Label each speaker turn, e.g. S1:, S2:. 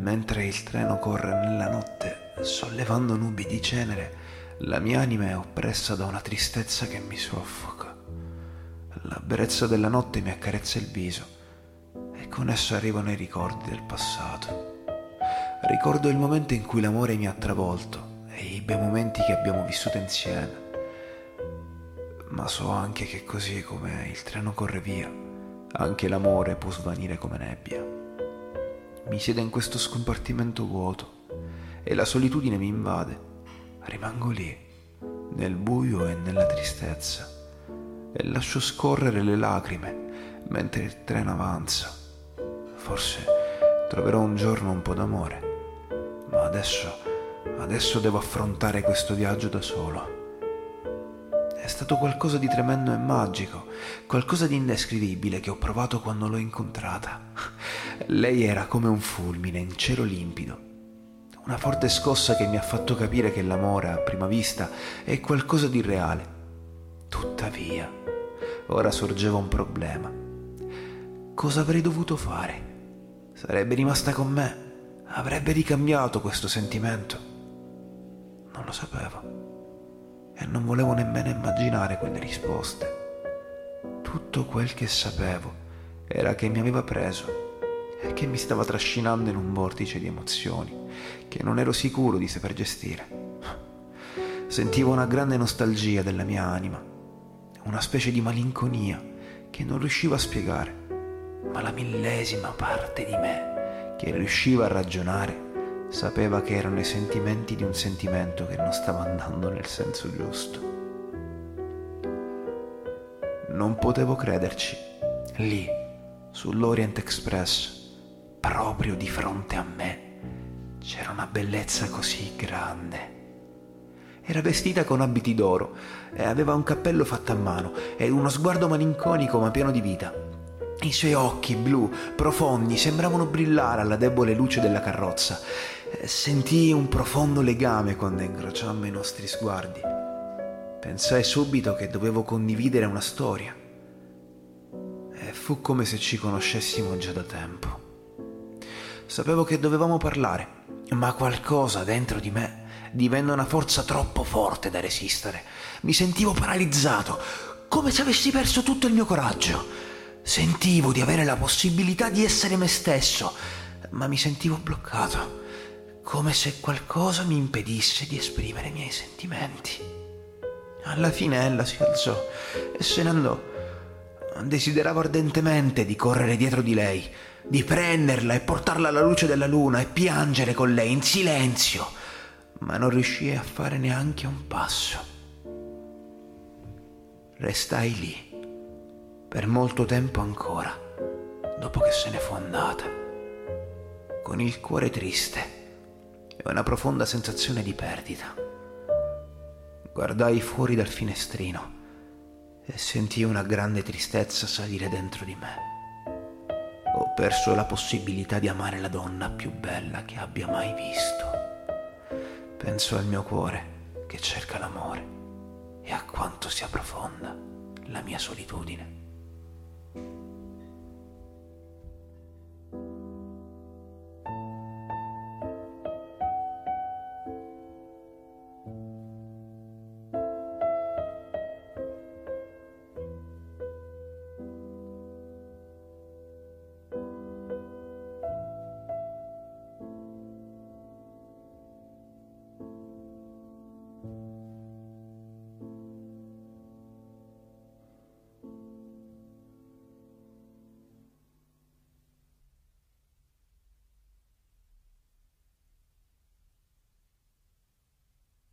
S1: Mentre il treno corre nella notte, sollevando nubi di cenere, la mia anima è oppressa da una tristezza che mi soffoca. La brezza della notte mi accarezza il viso e con esso arrivano i ricordi del passato. Ricordo il momento in cui l'amore mi ha travolto e i bei momenti che abbiamo vissuto insieme. Ma so anche che così come il treno corre via, anche l'amore può svanire come nebbia. Mi siedo in questo scompartimento vuoto e la solitudine mi invade. Rimango lì, nel buio e nella tristezza, e lascio scorrere le lacrime mentre il treno avanza. Forse troverò un giorno un po' d'amore, ma adesso, adesso devo affrontare questo viaggio da solo. Stato qualcosa di tremendo e magico, qualcosa di indescrivibile che ho provato quando l'ho incontrata. Lei era come un fulmine in cielo limpido, una forte scossa che mi ha fatto capire che l'amore a prima vista è qualcosa di reale. Tuttavia, ora sorgeva un problema. Cosa avrei dovuto fare? Sarebbe rimasta con me? Avrebbe ricambiato questo sentimento? Non lo sapevo e non volevo nemmeno immaginare quelle risposte. Tutto quel che sapevo era che mi aveva preso e che mi stava trascinando in un vortice di emozioni che non ero sicuro di saper gestire. Sentivo una grande nostalgia della mia anima, una specie di malinconia che non riuscivo a spiegare, ma la millesima parte di me che riusciva a ragionare sapeva che erano i sentimenti di un sentimento che non stava andando nel senso giusto. Non potevo crederci. Lì, sull'Orient Express, proprio di fronte a me, c'era una bellezza così grande. Era vestita con abiti d'oro e aveva un cappello fatto a mano e uno sguardo malinconico ma pieno di vita. I suoi occhi blu, profondi, sembravano brillare alla debole luce della carrozza sentii un profondo legame quando incrociammo i nostri sguardi. Pensai subito che dovevo condividere una storia. E fu come se ci conoscessimo già da tempo. Sapevo che dovevamo parlare, ma qualcosa dentro di me divenne una forza troppo forte da resistere. Mi sentivo paralizzato, come se avessi perso tutto il mio coraggio. Sentivo di avere la possibilità di essere me stesso, ma mi sentivo bloccato come se qualcosa mi impedisse di esprimere i miei sentimenti. Alla fine ella si alzò e se ne andò. Desideravo ardentemente di correre dietro di lei, di prenderla e portarla alla luce della luna e piangere con lei in silenzio, ma non riuscii a fare neanche un passo. Restai lì per molto tempo ancora, dopo che se ne fu andata, con il cuore triste e una profonda sensazione di perdita. Guardai fuori dal finestrino e sentii una grande tristezza salire dentro di me. Ho perso la possibilità di amare la donna più bella che abbia mai visto. Penso al mio cuore che cerca l'amore e a quanto sia profonda la mia solitudine.